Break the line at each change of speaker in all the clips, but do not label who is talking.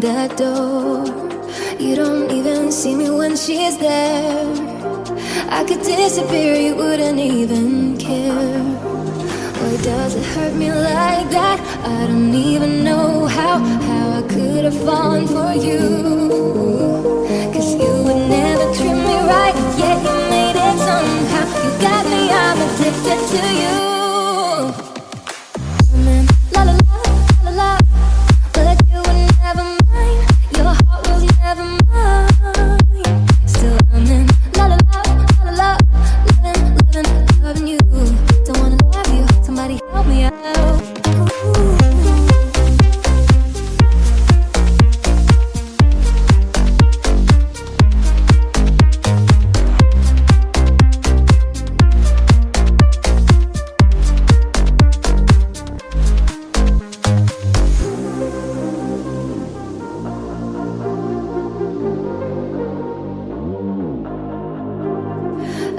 that door. You don't even see me when she's there. I could disappear, you wouldn't even care. Why does it hurt me like that? I don't even know how, how I could have fallen for you. Cause you would never treat me right,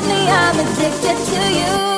I'm addicted to you.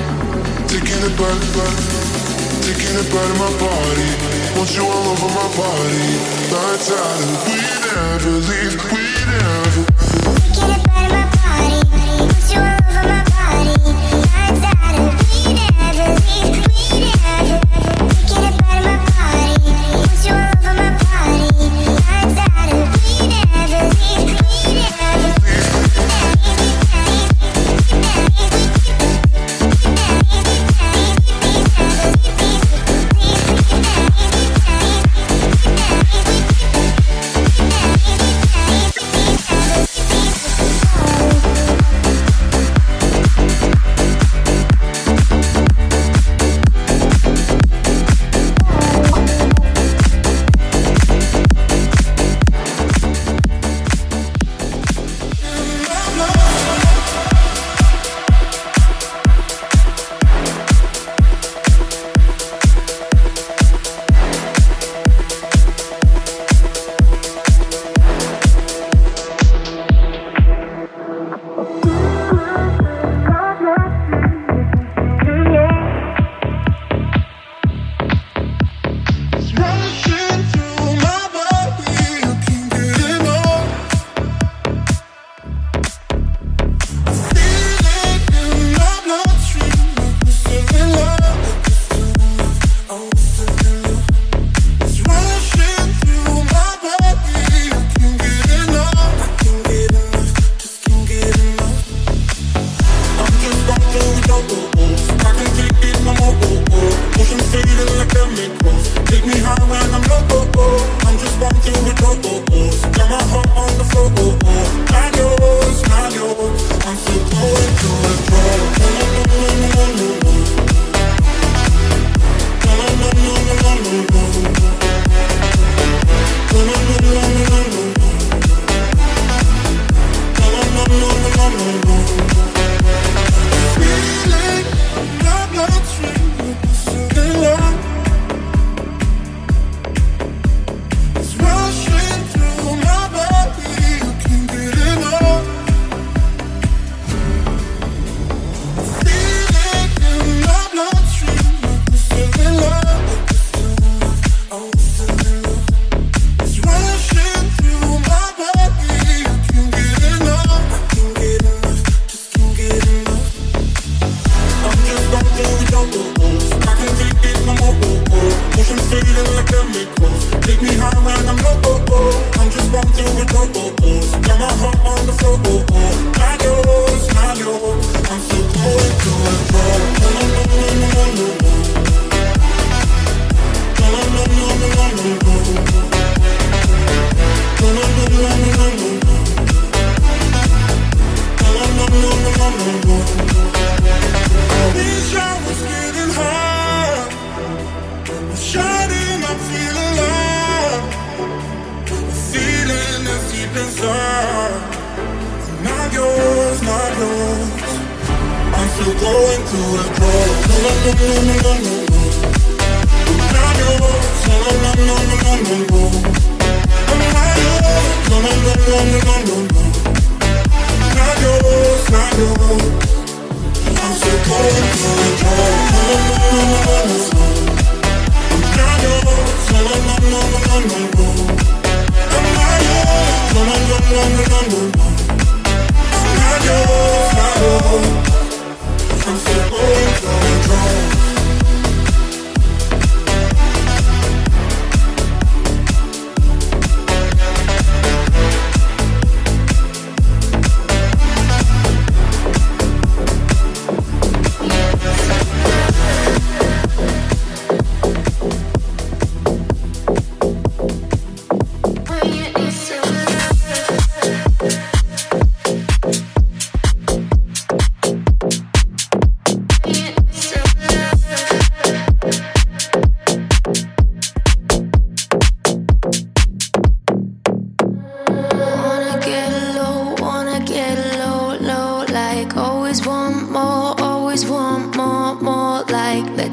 Taking a back, back, taking it back to my body. Want you all over my body. Lights out, and we never leave, we never.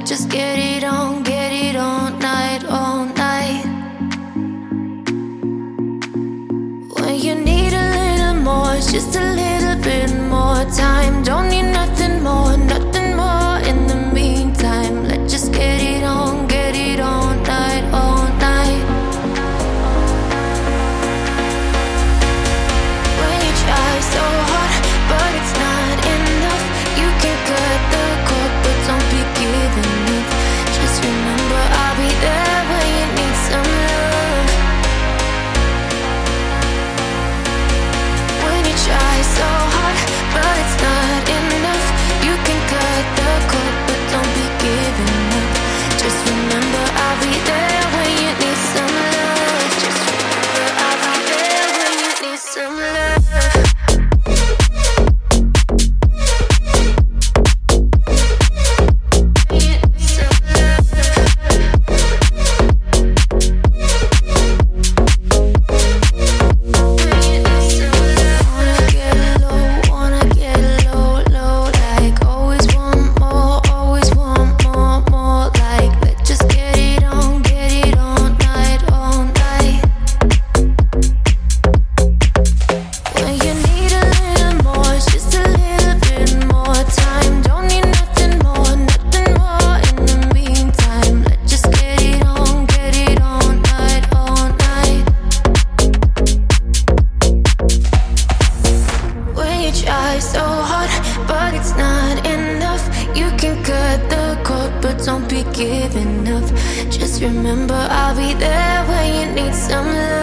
just getting
giving up.
Just remember, I'll be there when you need some love.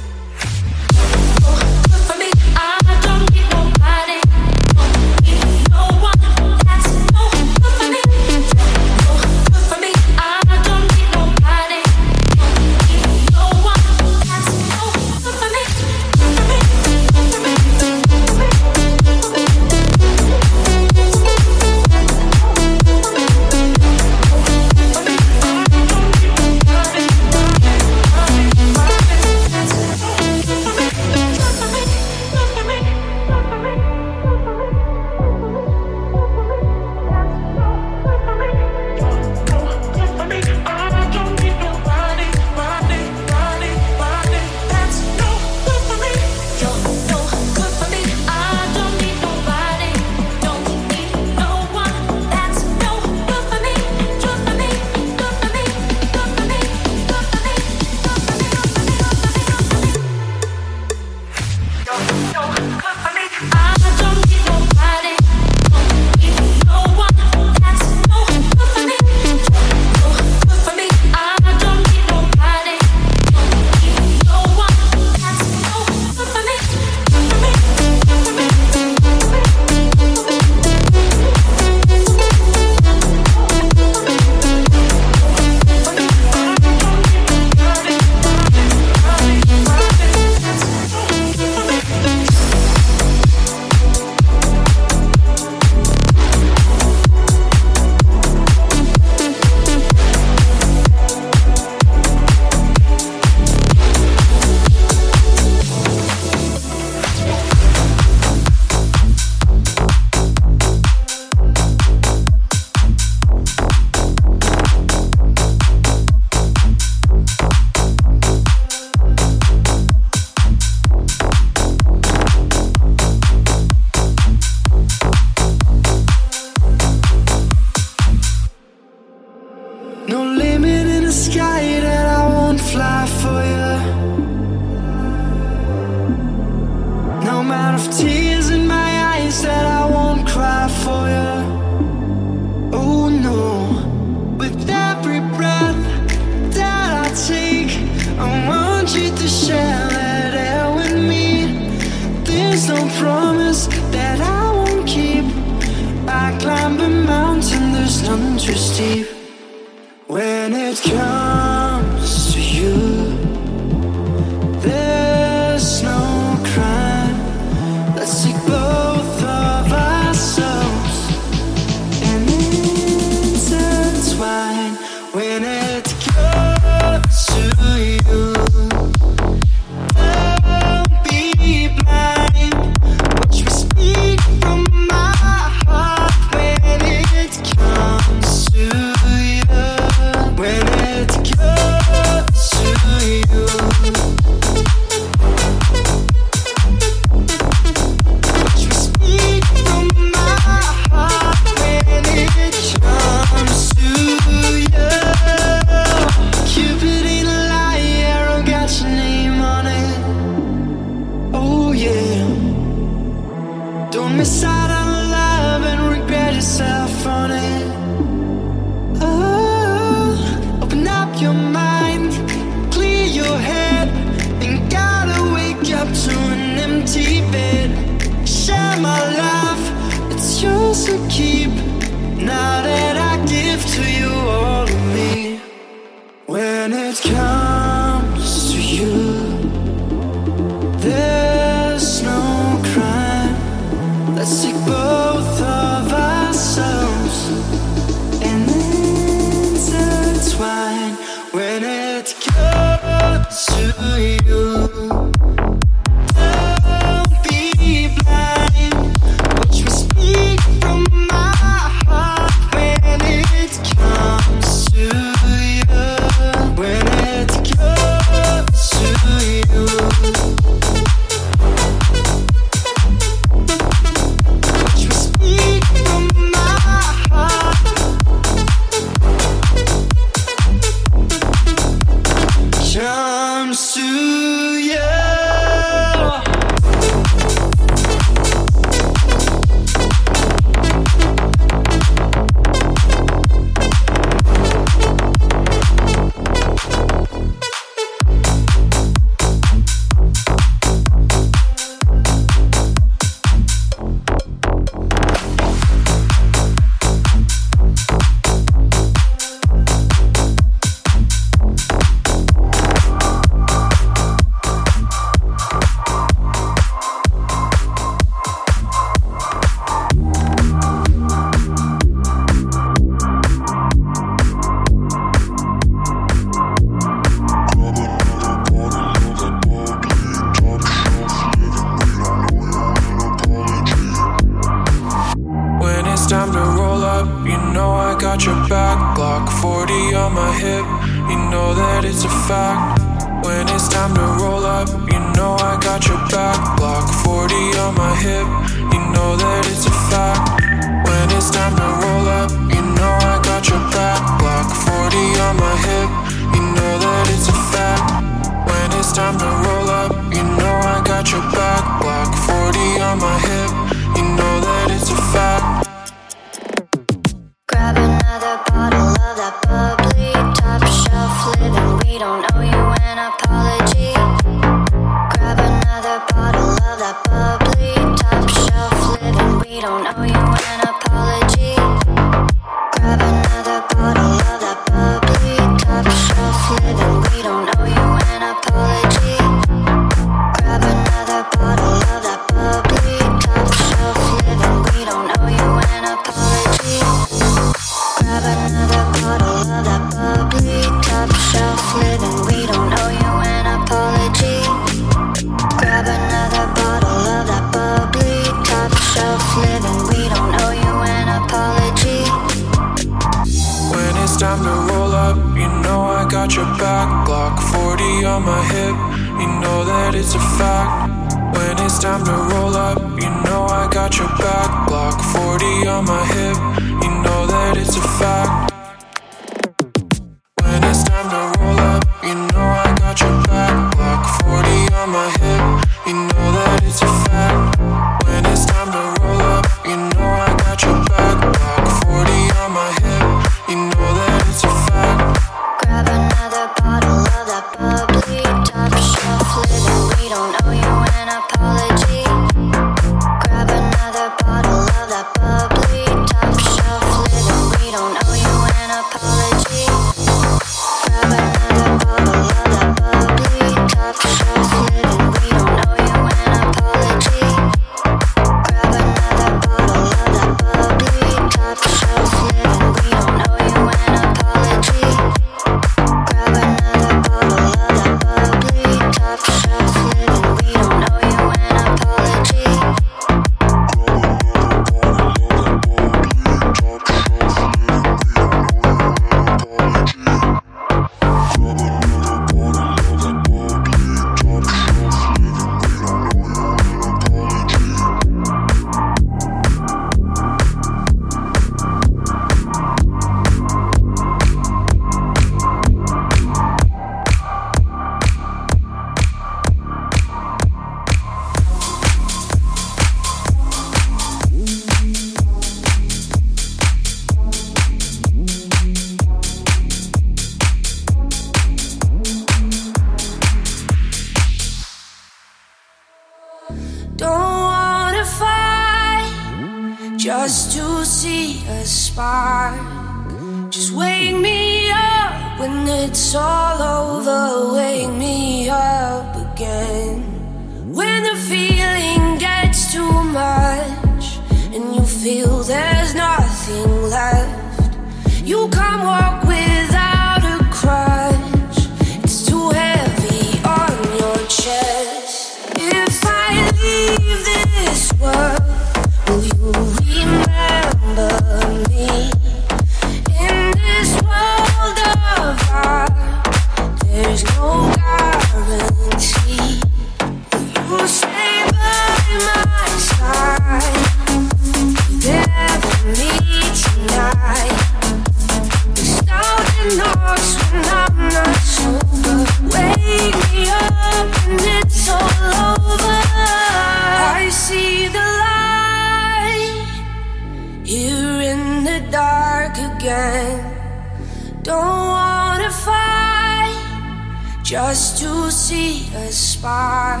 just to see a spark.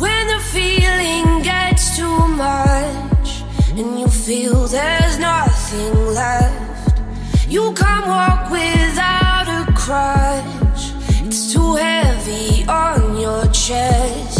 When the feeling gets too much and you feel there's nothing left, you can't walk without a crutch. It's too heavy on your chest.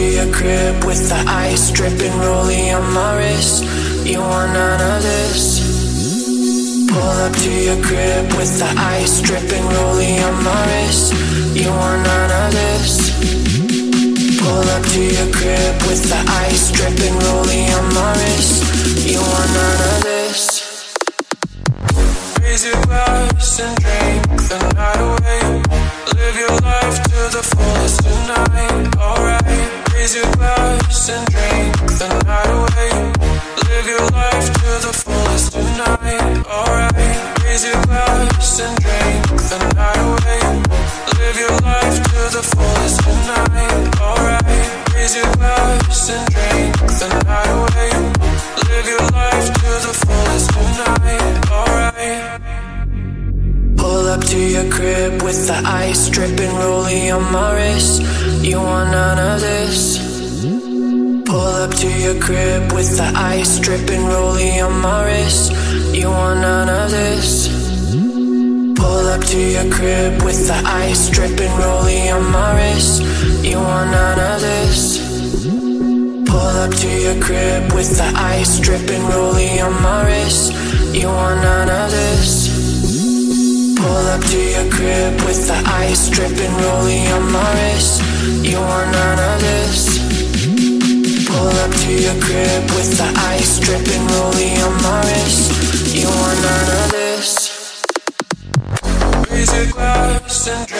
To your crib with the ice dripping, rolling on my wrist. You want none of this? Pull up to your crib with the ice dripping, rolling on my wrist. You want none of this? Pull up to your crib with the ice dripping, rolling on my wrist. You want none of this? Raise your glass and drink the night away. Live your life to the fullest tonight. Alright. Raise your glass and drink the night away. Live your life to the fullest tonight. Alright. Raise your glass and drink the night away. Live your life to the fullest tonight. Alright. Raise your glass and drink the night away. Live your life to the fullest tonight. Alright. Pull up to your crib with the ice dripping, rolling on my wrist. You want none of this? Pull up to your crib with the ice dripping, rolling on my wrist. You want none of this? Pull up to your crib with the ice dripping, rolling on my wrist. You want none of this? Pull up to your crib with the ice dripping, rolling on my wrist. You want none of this? Pull up to your crib with the ice dripping, rolling on my wrist. You want none of this? Pull up to your crib with the ice dripping, rolling on my wrist. You want none of this? Raise your glass and drink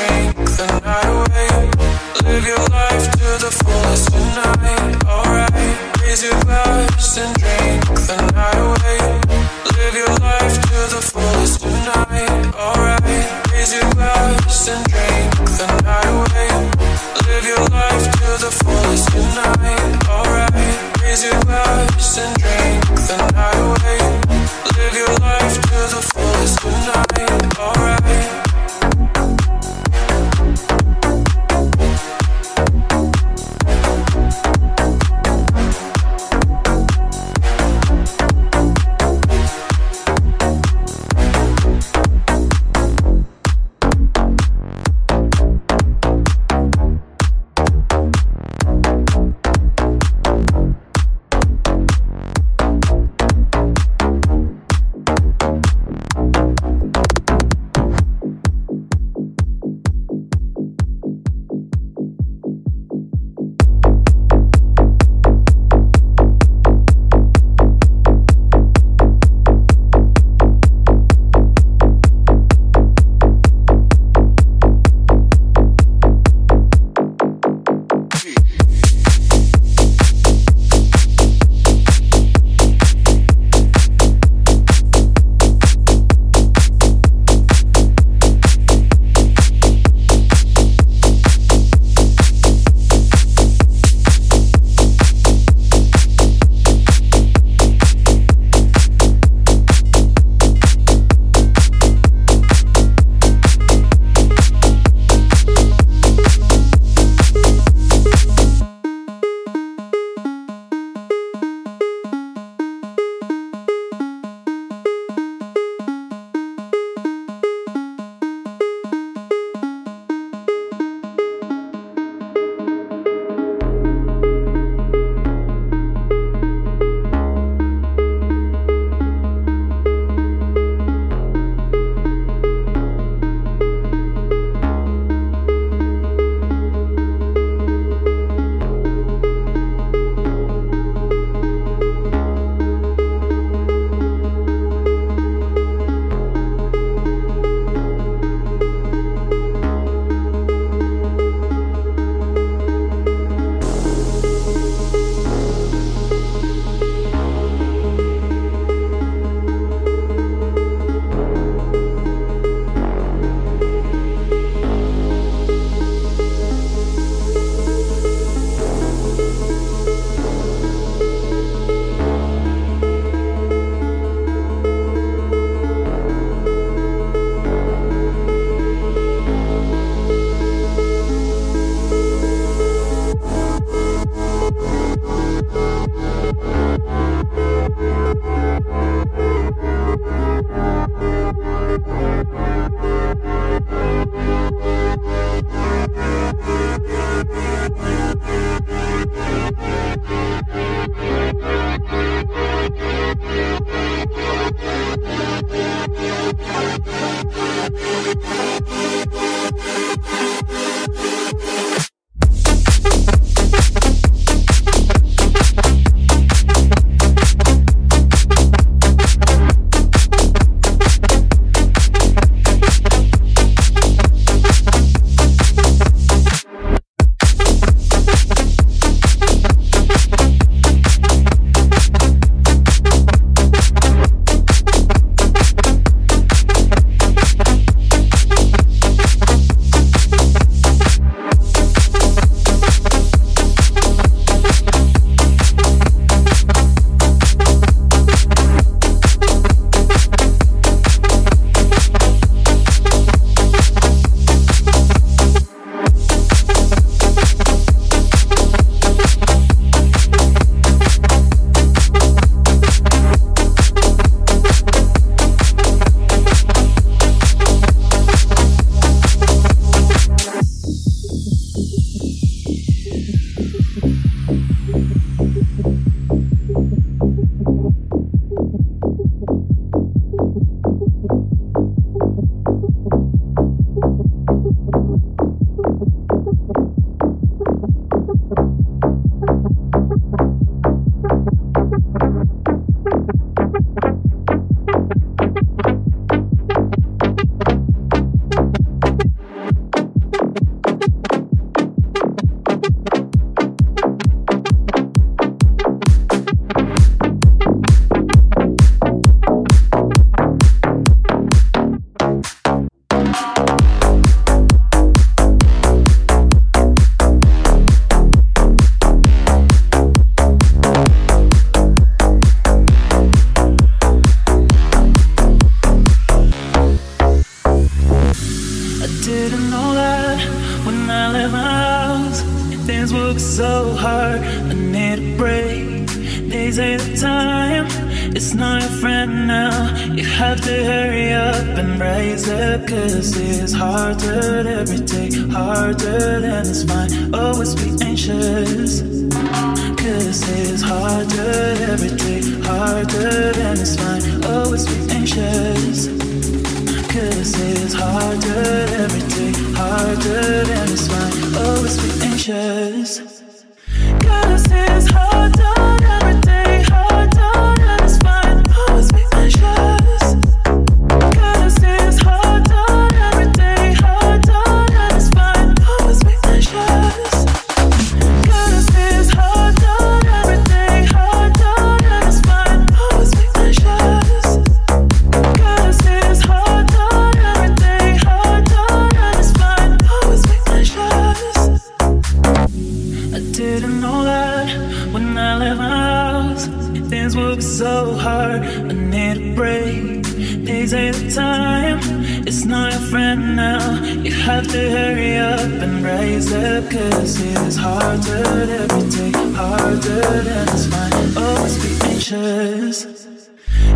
good and
it's fine. Always be anxious.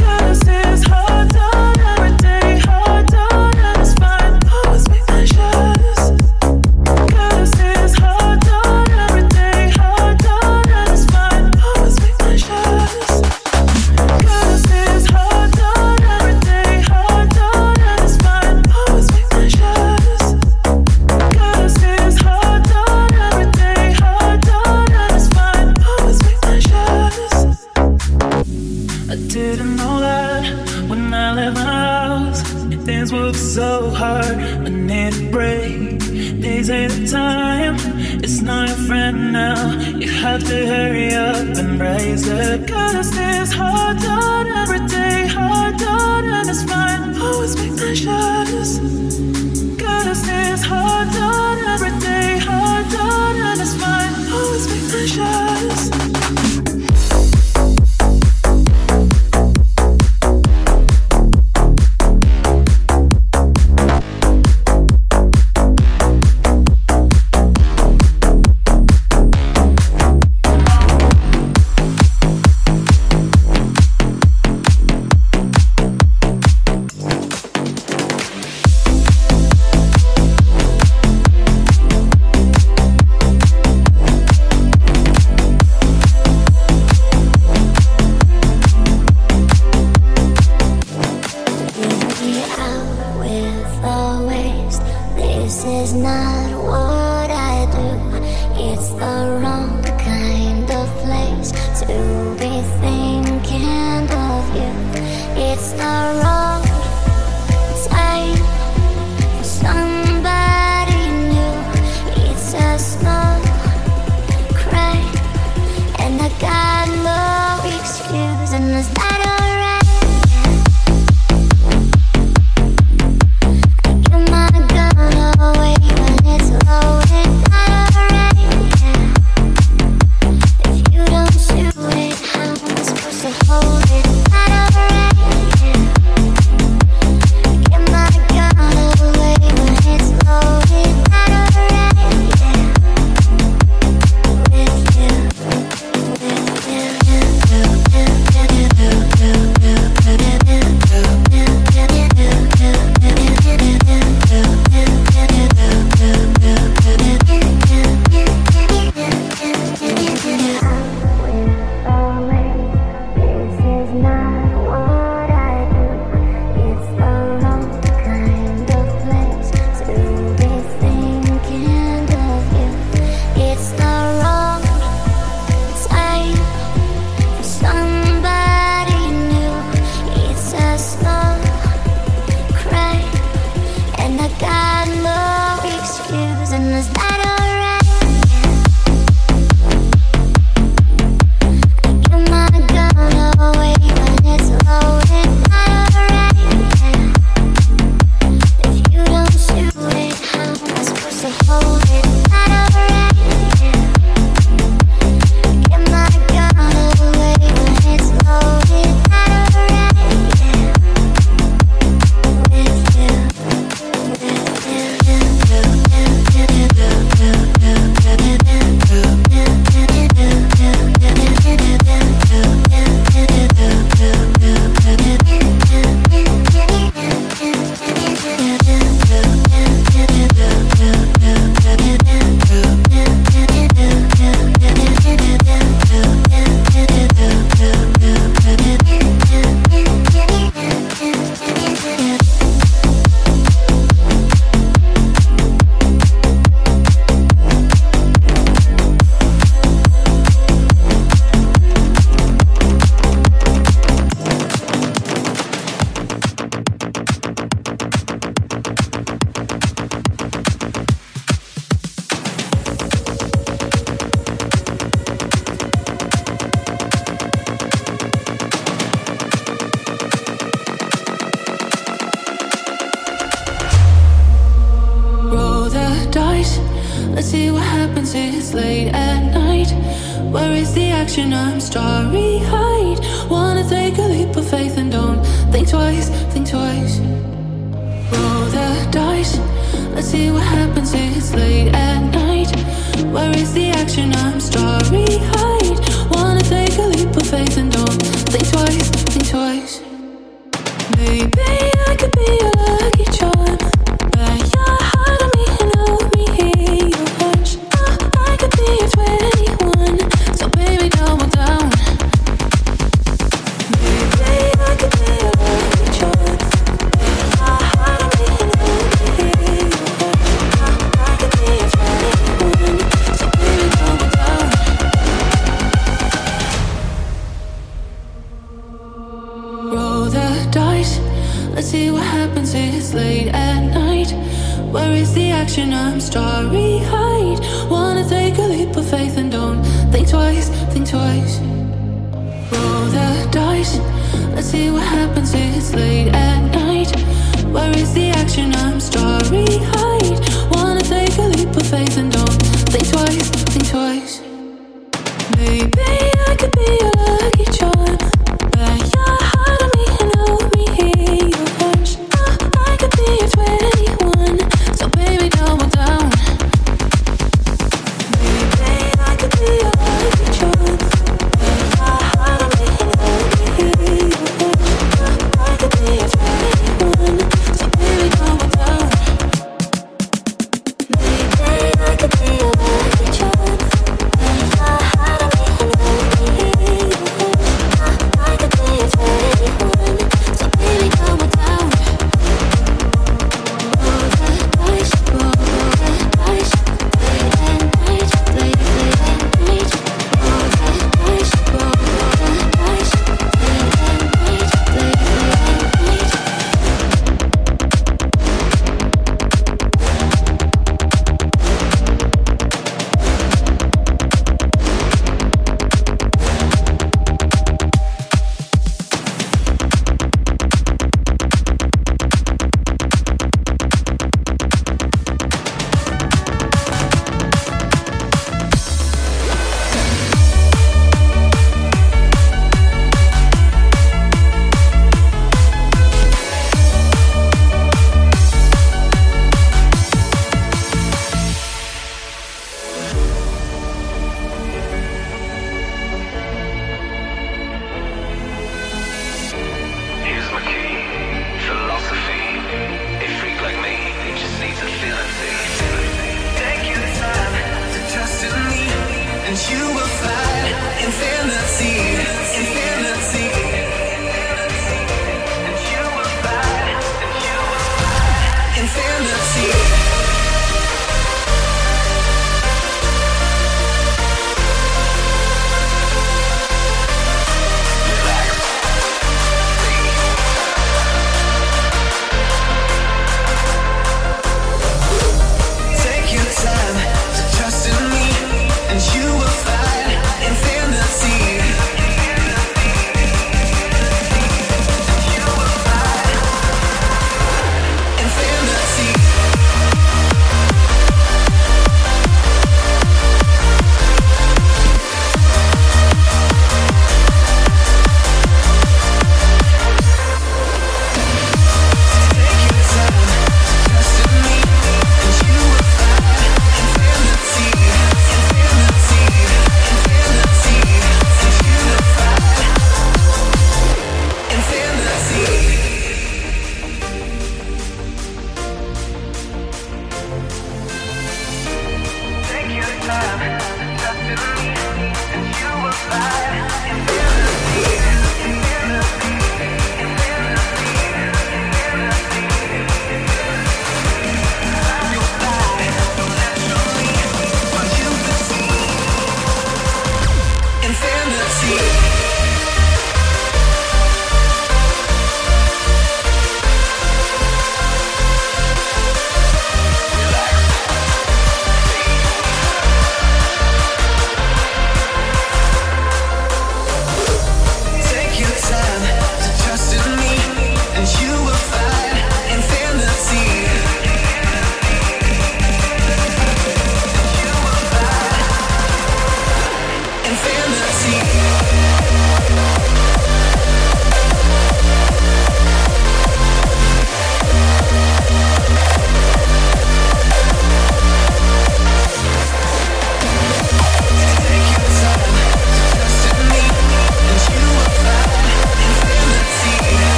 Cause it's hard done every day, hard done. It's
the wrong kind of place to be thinking of you. It's the wrong to hold it.